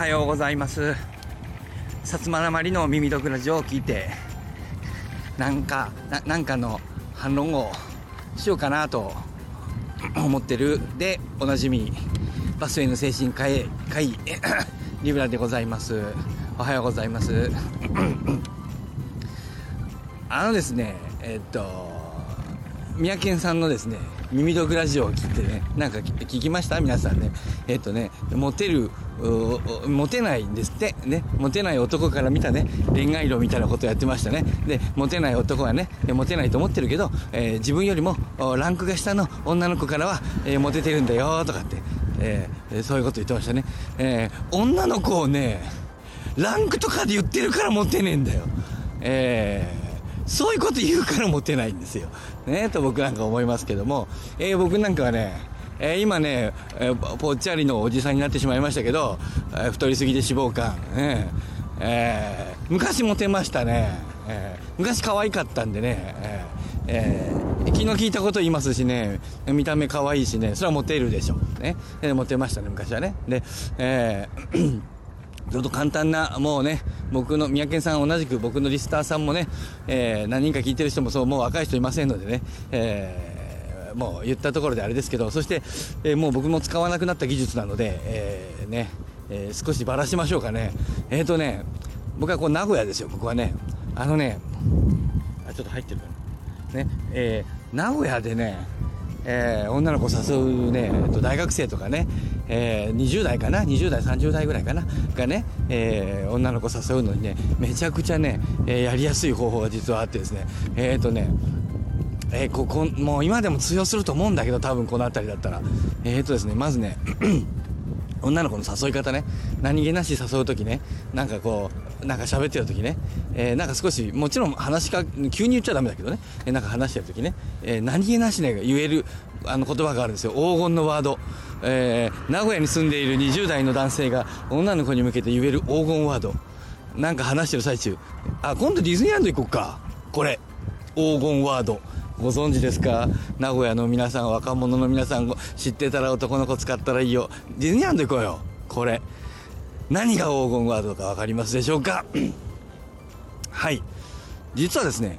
はようございます。薩摩なまりの耳毒ラジオを聞いてなんかななんかの反論をしようかなと 思ってる。でおなじみバスへの精神科医会 リブラでございます。おはようございます。あのですねえっと三宅さんのですね耳毒ラジオを聞いてねなんか聞きました？皆さんね。えっとねモテるモテないんですって。ね。モテない男から見たね。恋愛論みたいなことをやってましたね。でモテない男はねモテないと思ってるけど、えー、自分よりもランクが下の女の子からは、えー、モテてるんだよとかって、えー、そういうこと言ってましたね、え、女の子をねランクとかで言ってるからモテねえんだよ。えそういうこと言うからモテないんですよ。ね、と僕なんか思いますけども、え、僕なんかはね、えー、今ね、えー、ぽっちゃりのおじさんになってしまいましたけど、えー、太りすぎで脂肪肝、ねえー、昔モテましたね、えー、昔可愛かったんでね、えーえー、気の利いたこと言いますしね、見た目可愛いしね、それはモテるでしょ。ね、えー、モテましたね、昔はね。で、えー ちょっと簡単な、もうね、僕の、三宅さん同じく僕のリスターさんもね、えー、何人か聞いてる人もそう、もう若い人いませんのでね、えー、もう言ったところであれですけど、そして、えー、もう僕も使わなくなった技術なので、えー、ね、えー、少しばらしましょうかね。えっ、ー、とね、僕はこう名古屋ですよ、僕はね。あのね、あ、ちょっと入ってるかな。ね、えー、名古屋でね、えー、女の子誘うね、えっと、大学生とかね、えー、20代かな20代30代ぐらいかながね、えー、女の子誘うのにねめちゃくちゃね、えー、やりやすい方法が実はあってですねえっ、ー、とねえー、ここもう今でも通用すると思うんだけど多分この辺りだったら。えっ、ー、とですねまずね 女の子の誘い方ね。何気なし誘う時ねなんかこうなんか喋ってる時ね、えー、なんか少しもちろん話か急に言っちゃダメだけどね、えー、なんか話してる時ね、えー、何気なしね言えるあの言葉があるんですよ。黄金のワード、えー、名古屋に住んでいる20代の男性が女の子に向けて言える黄金ワード。なんか話してる最中。あ今度ディズニーランド行こっか。これ。黄金ワード。ご存知ですか？名古屋の皆さん若者の皆さん知ってたら男の子使ったらいいよ。ディズニーランド行こうよ。これ。何が黄金ワードか分かりますでしょうか？はい。実はですね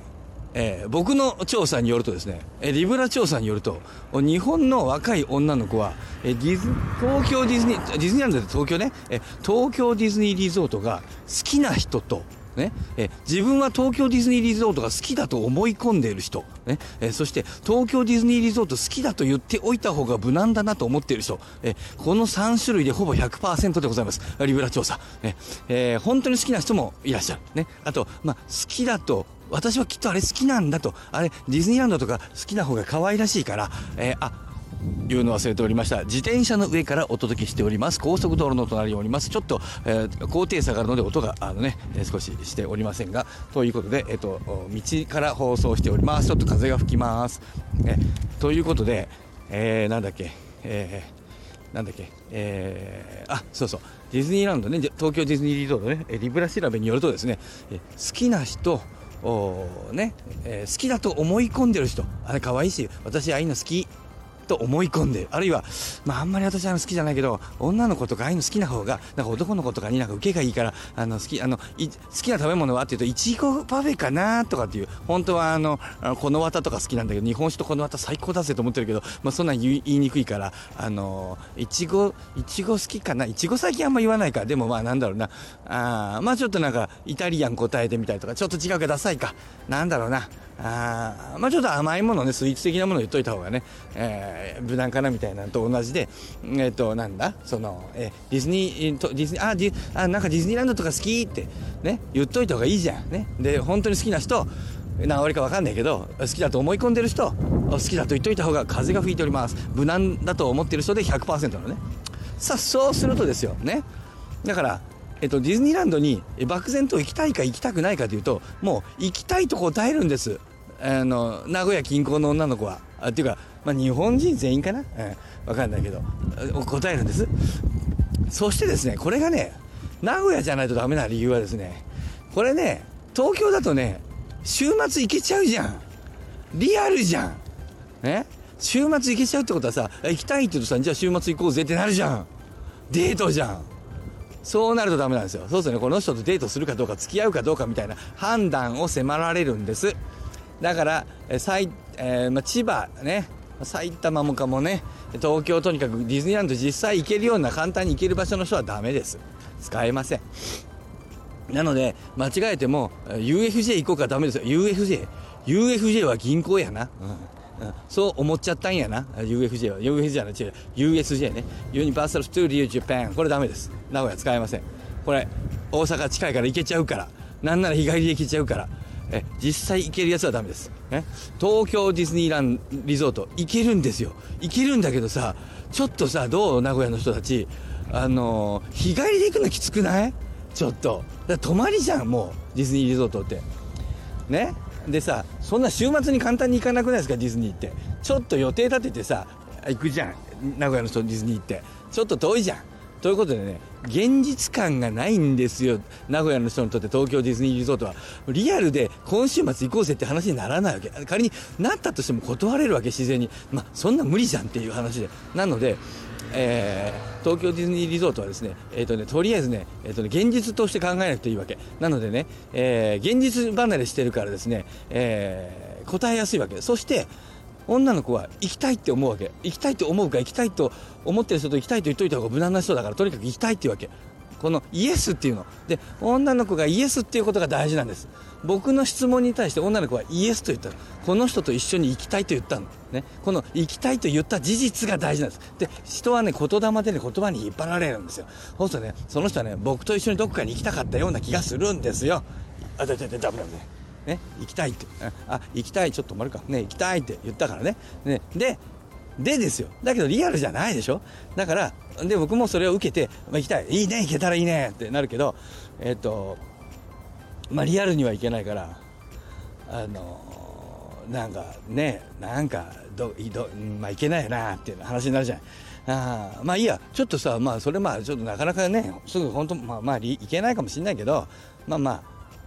えー、僕の調査によるとですね、えリブラ調査によると、日本の若い女の子は、えディズ東京ディズニー、ディズニーランドで東京ね、え東京ディズニーリゾートが好きな人と、ね、え自分は東京ディズニーリゾートが好きだと思い込んでいる人、ね。えそして東京ディズニーリゾート好きだと言っておいた方が無難だなと思っている人、えこの3種類でほぼ100%でございます。リブラ調査。ね。えー、本当に好きな人もいらっしゃる。ね、あと、まあ、好きだと私はきっとあれ好きなんだと、あれディズニーランドとか好きな方が可愛らしいから、えー、あ、言うの忘れておりました。自転車の上からお届けしております。高速道路の隣におります。ちょっと、えー、高低差があるので音が、あのね、え、少ししておりませんが、ということで、えっ、ー、と、道から放送しております。ちょっと風が吹きます。えということで、えー、なんだっけ、えー、なんだっけ、えー、あ、そうそう、ディズニーランドね、東京ディズニーリゾートね、リブラ調べによるとですね、え好きな人、おね、えー、好きだと思い込んでる人、あれ可愛いし、私ああいうの好きと思い込んであるいは、まあ、あんまり私は好きじゃないけど女の子とかああいうの好きな方がなんか男の子とかになんか受けがいいからあの好きあの好きな食べ物はっていうといちごパフェかなとかっていう本当はあのこの綿とか好きなんだけど日本酒とこの綿最高だぜと思ってるけど、まあ、そんなん言いにくいからあのいちごいちご好きかないちご最近あんま言わないかでもまあなんだろうなあまあちょっとなんかイタリアン答えてみたりとかちょっと違うかダサいかなんだろうな。あまあちょっと甘いものねスイーツ的なもの言っといた方がね、えー、無難かなみたいなのと同じでえっ、ー、となんだその、えー、ディズニーとディズニーあディあなんかディズニーランドとか好きってね言っといた方がいいじゃん。ね。で本当に好きな人何割か分かんないけど好きだと思い込んでる人好きだと言っといた方が風が吹いております。無難だと思ってる人で100%のね。さあそうするとですよ。ね。だからえっと、ディズニーランドに漠然と行きたいか行きたくないかというともう行きたいと答えるんです。あの名古屋近郊の女の子はあっていうか、まあ、日本人全員かな、うん、分かんないけど答えるんです？そしてですねこれがね名古屋じゃないとダメな理由はですねこれね東京だとね週末行けちゃうじゃん。リアルじゃん。ね週末行けちゃうってことはさ行きたいって言うとさじゃあ週末行こうぜってなるじゃん。デートじゃん。そうなるとダメなんですよ。そうするとね。この人とデートするかどうか付き合うかどうかみたいな判断を迫られるんです。だからえーえーまあ、千葉ね埼玉もかもね東京とにかくディズニーランド実際行けるような簡単に行ける場所の人はダメです。使えません。なので間違えても UFJ 行こうかダメですよ。UFJ UFJ は銀行やな、うん、そう思っちゃったんやな。UFJ は。UFJ じゃない。違う。USJ ね。ユニバーサル・ストゥディオ・ジャパン。これダメです。名古屋使えません。これ大阪近いから行けちゃうから。なんなら日帰りで行けちゃうから。え実際行けるやつはダメです、ね、東京ディズニーランドリゾート行けるんですよ。行けるんだけどさちょっとさどう？名古屋の人たち。あのー、日帰りで行くのきつくない？ちょっと。だ泊まりじゃんもう。ディズニーリゾートって。ね？でさそんな週末に簡単に行かなくないですか？ディズニーって。ちょっと予定立ててさ行くじゃん。名古屋の人ディズニーって。ちょっと遠いじゃん。ということでね現実感がないんですよ。名古屋の人にとって東京ディズニーリゾートは。リアルで今週末行こうぜって話にならないわけ。仮になったとしても断れるわけ自然に。まあそんな無理じゃんっていう話で。なのでえー、東京ディズニーリゾートはですね,、えーとねとりあえずね,、えーとね現実として考えなくていいわけ。なのでね、えー、現実離れしてるからですね、えー、答えやすいわけ。そして女の子は行きたいって思うわけ。行きたいと思うか行きたいと思ってる人と行きたいと言っといた方が無難な人だから。とにかく行きたいっていうわけ。このイエスっていうの。で女の子がイエスっていうことが大事なんです。僕の質問に対して女の子はイエスと言ったこの人と一緒に行きたいと言ったの、ね、この行きたいと言った事実が大事なんです。で人はね言霊でね言葉に引っ張られるんですよ。そうするとねその人はね僕と一緒にどこかに行きたかったような気がするんですよ。あだだだダメだね。ね、行きたいって、あ、行きたい、ちょっと止まるか、ね、行きたいって言ったからね。ねで、でですよ。だけどリアルじゃないでしょだから、で、僕もそれを受けて、まあ、行きたい、いいね、行けたらいいねってなるけど、えっ、ー、と、まあ、リアルにはいけないから、あのなんかね、なんかど、ど、まあ、いけないよなっていう話になるじゃん。あまあいいや、ちょっとさ、まあそれまあちょっとなかなかね、すぐ本当、まあまあいけないかもしれないけど、まあまあ、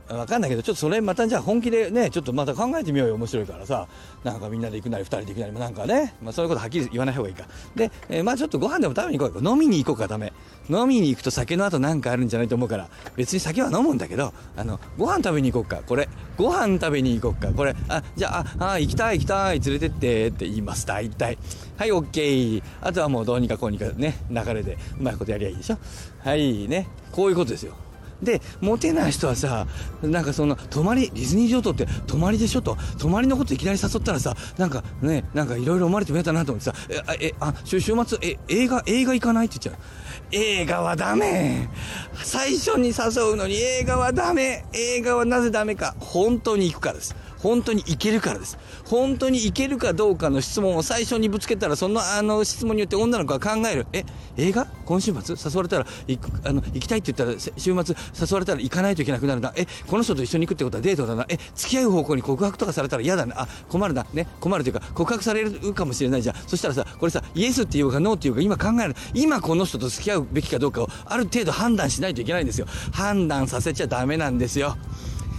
分かんないけどちょっとそれまたじゃあ本気でねちょっとまた考えてみようよ。面白いからさ。なんかみんなで行くなり2人で行くなり。もなんかね、まあ、そういうことはっきり言わない方がいいか。で、えー、まあちょっとご飯でも食べに行こうか。飲みに行こうかダメ。飲みに行くと酒の後なんかあるんじゃないと思うから。別に酒は飲むんだけどあのご飯食べに行こうか。これご飯食べに行こうか。これあじゃあああ行きたい行きたい連れてってって言います。大体。はい OK あとはもうどうにかこうにかね流れでうまいことやりゃいいでしょ。はいね。こういうことですよ。でモテない人はさなんかその泊まりディズニーリゾートって泊まりでしょと。泊まりのこといきなり誘ったらさなんかねなんかいろいろ思われても嫌だなと思ってさええあ週末え映画映画行かないって言っちゃう。映画はダメ。最初に誘うのに映画はダメ。映画はなぜダメか。本当に行くからです。本当にいけるからです。本当にいけるかどうかの質問を最初にぶつけたら、そのあの質問によって女の子は考える。え、映画？今週末？誘われたら行く、あの、行きたいって言ったら、週末誘われたら行かないといけなくなるな。え、この人と一緒に行くってことはデートだな。え、付き合う方向に告白とかされたら嫌だな。あ、困るな。ね、困るというか、告白されるかもしれないじゃん。そしたらさ、これさ、イエスって言うかノーって言うか今考える。今この人と付き合うべきかどうかをある程度判断しないといけないんですよ。判断させちゃダメなんですよ。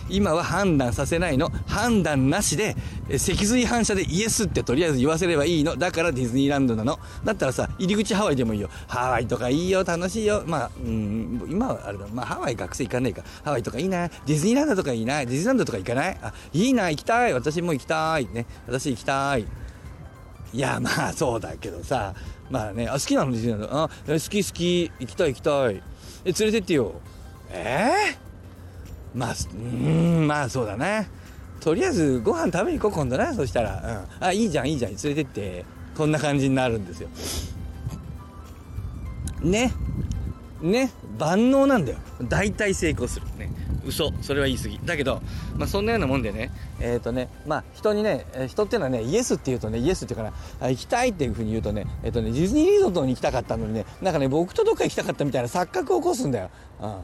今は判断させないの。判断なしで、脊髄反射でイエスってとりあえず言わせればいいの。だからディズニーランドなの。だったらさ、入り口ハワイでもいいよ。ハワイとかいいよ、楽しいよ。まあ、うん、今はあれだ。まあ、ハワイ学生行かないか。ハワイとかいいな。ディズニーランドとかいいな。ディズニーランドとか行かない？あ、いいな、行きたい。私も行きたい。ね。私行きたい。いや、まあ、そうだけどさ。まあね、あ、好きなのディズニーランド？あ、好き好き。行きたい行きたい。え、連れてってよ。ええー？まあうんまあそうだなとりあえずご飯食べに行こう今度なそしたら、うん、あいいじゃんいいじゃん。連れてって。こんな感じになるんですよ。ね。ね。万能なんだよ。大体成功する。ね。嘘。それは言い過ぎ。だけど、まあ、そんなようなもんでね。えっ、ー、とね。まあ人にね人っていうのはねイエスって言うとねイエスっていうかな行きたいっていうふうに言うとねえっ、ー、とねディズニーリゾートに行きたかったのにねなんかね僕とどっか行きたかったみたいな錯覚を起こすんだよ、うん。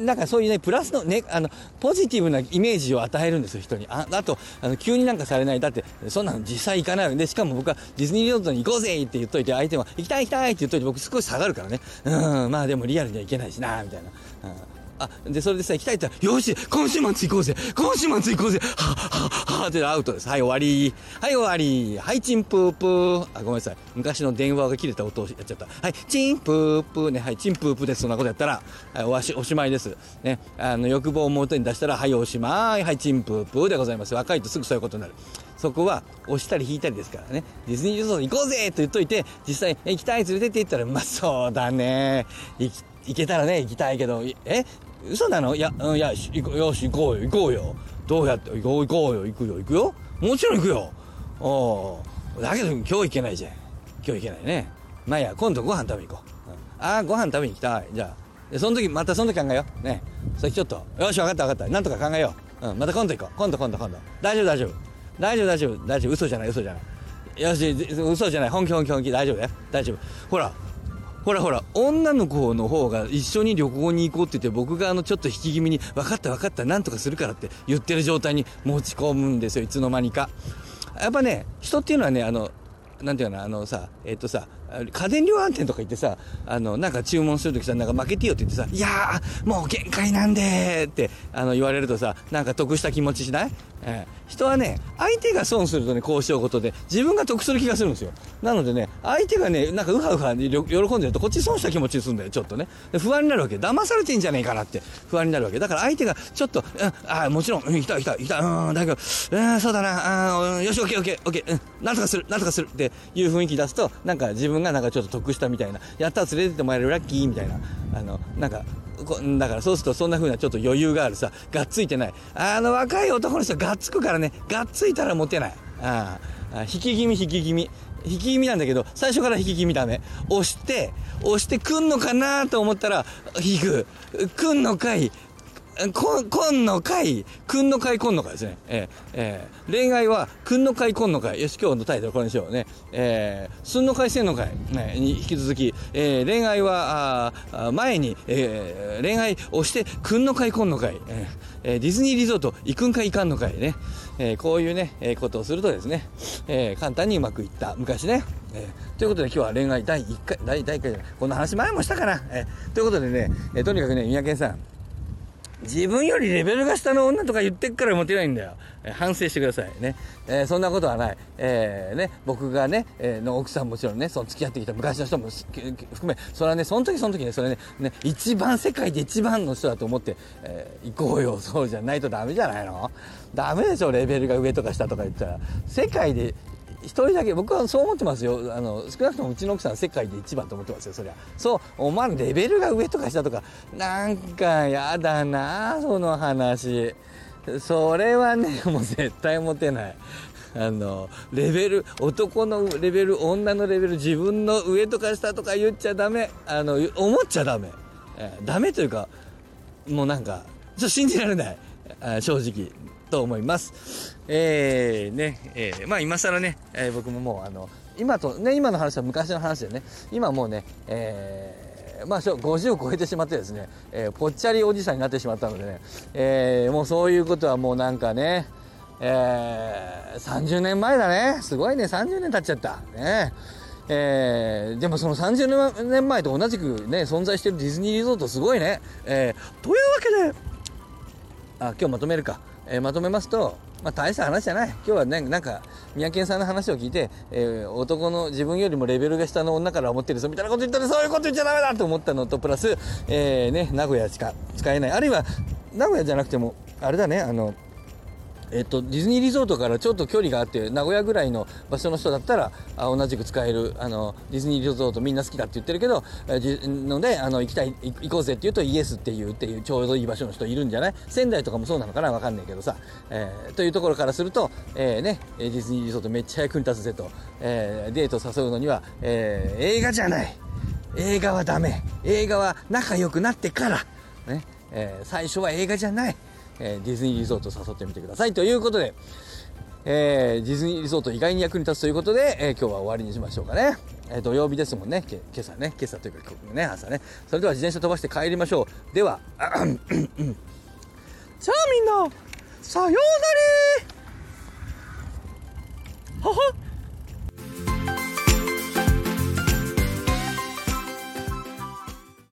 なんかそういうね、プラスのね、あの、ポジティブなイメージを与えるんですよ、人に。ああと、あの、急になんかされない。だって、そんなの実際行かないで、しかも僕はディズニーリゾートに行こうぜって言っといて、相手は行きたい行きたいって言っといて、僕少し下がるからね。うん、まあでもリアルには行けないしな、みたいな。うんあ、で、それでさ、行きたいって言ったら、よし、今週末行こうぜ今週末行こうぜははははってアウトです。はい、終わり。はい、終わり。はい、チンプープー。あ、ごめんなさい。昔の電話が切れた音をやっちゃった。はい、チンプープーね。はい、チンプープーです。そんなことやったら、はい、おし、おしまいです。ね。あの、欲望を表に出したら、はい、おしまい。はい、チンプープーでございます。若いとすぐそういうことになる。そこは押したり引いたりですからね。ディズニーリゾート行こうぜと言っといて、実際行きたい連れてって言ったら、まあそうだね。行行けたらね、行きたいけど、え？嘘なの？いや、うん、いや、よし、行こうよ、行こうよ。どうやって、行こう、行こうよ、行くよ、行くよ。もちろん行くよ。おだけど今日行けないじゃん。今日行けないね。まあいや、今度ご飯食べに行こう。うん、ああ、ご飯食べに行きたい。じゃあ。その時、またその時考えよう。ね。それちょっと、よし、分かった分かった。なんとか考えよう。うん、また今度行こう。今度今度今度。大丈夫大丈夫。大丈夫大丈夫。大丈夫。嘘じゃない嘘じゃない。よし、嘘じゃない。本気本気本気。大丈夫だよ。大丈夫。ほら、ほらほら、女の子の方が一緒に旅行に行こうって言って、僕があのちょっと引き気味に、分かった分かった、なんとかするからって言ってる状態に持ち込むんですよ、いつの間にか。やっぱね、人っていうのはね、あの、なんていうかな、あのさ、えっ、とさ、家電量販店とか行ってさ、あの、なんか注文するときさ、なんか負けてよって言ってさ、いやー、もう限界なんでって、あの、言われるとさ、なんか得した気持ちしない？えー、人はね、相手が損するとね、こうしようことで、自分が得する気がするんですよ。なのでね、相手がね、なんかウハウハ喜んでると、こっち損した気持ちするんだよ、ちょっとね。不安になるわけ。騙されてんじゃねえかなって不安になるわけ。だから相手がちょっと、うん、あもちろん、うん、来た来た来た、うん、だけど、うん、そうだな、あよし、オッケーオッケーオッケー、うん、なんとかする、なんとかするっていう雰囲気出すと、なんか自分がなんかちょっと得したみたいな、やったら連れてってもらえるラッキーみたいな、あの、なんか、だからそうするとそんな風なちょっと余裕があるさ、がっついてない。あの若い男の人がっつくからね、がっついたらモテない。ああ、引き気味引き気味。引き気味なんだけど、最初から引き気味ダメ。押して、押してくんのかなと思ったら、引く。くんのかい。こ、こんの会、くんの会、こんの会ですね。えー、えー、恋愛は、くんの会、こんの会。よし、今日のタイトルこれにしようね。えー、すんの会、せんの会、ね、に引き続き、えー、恋愛は、あ前に、えー、恋愛をして、くんの会、こんの会。えー、ディズニーリゾート、行くんかいかんの会ね。えー、こういうね、えー、ことをするとですね、えー、簡単にうまくいった。昔ね。えー、ということで今日は恋愛第1回、第第1回。こんな話前もしたかな。えー、ということでね、えー、とにかくね、三宅さん、自分よりレベルが下の女とか言ってっからモテないんだよ。えー、反省してくださいね。えー、そんなことはない。えー、ね、僕がね、え、の奥さんもちろんね、その付き合ってきた昔の人も含め、それはね、その時その時ね、それね、ね、一番世界で一番の人だと思って、え、行こうよ。そうじゃないとダメじゃないの？ダメでしょ、レベルが上とか下とか言ったら。世界で一人だけ僕はそう思ってますよ。あの少なくともうちの奥さん世界で一番と思ってますよそりゃ。そうお前レベルが上とか下とか。なんかやだなその話。それはね もう絶対モテない。あのレベル男のレベル女のレベル自分の上とか下とか言っちゃダメ。あの思っちゃダメ、えダメというかもうなんかちょっと信じられない。正直と思います。えー、ね、えー、まあ今更ね、えー、僕ももうあの、今と、ね、今の話は昔の話でね、今もうね、えー、まあ、50を超えてしまってですね、えー、ぽっちゃりおじさんになってしまったのでね、えー、もうそういうことはもうなんかね、えー、30年前だね。すごいね、30年経っちゃった。ね。えー、でもその30年前と同じくね、存在してるディズニーリゾートすごいね。えー、というわけで、あ、今日まとめるか。えー、まとめますと、まあ、大した話じゃない。今日はね、なんか、三宅さんの話を聞いて、えー、男の自分よりもレベルが下の女から思ってるぞ、みたいなこと言ったら、そういうこと言っちゃダメだと思ったのと、プラス、えー、ね、名古屋しか使えない。あるいは、名古屋じゃなくても、あれだね、あの、えっと、ディズニーリゾートからちょっと距離があって名古屋ぐらいの場所の人だったらあ同じく使えるあのディズニーリゾートみんな好きだって言ってるけど、えー、のであの行きたい行こうぜって言うとイエスっていうっていうちょうどいい場所の人いるんじゃない？仙台とかもそうなのかな？わかんないけどさ、えー、というところからすると、えー、ね、ディズニーリゾートめっちゃ役に立つぜと、えー、デート誘うのには、え、映画じゃない。映画はダメ。映画は仲良くなってから、ね。え、最初は映画じゃない。えー、ディズニーリゾート誘ってみてくださいということで、えー、ディズニーリゾート意外に役に立つということで、えー、今日は終わりにしましょうかね。えー、土曜日ですもんね。今朝ね。今朝というか、ね、朝ね。それでは自転車飛ばして帰りましょう。では、じゃあみんな、さようならはは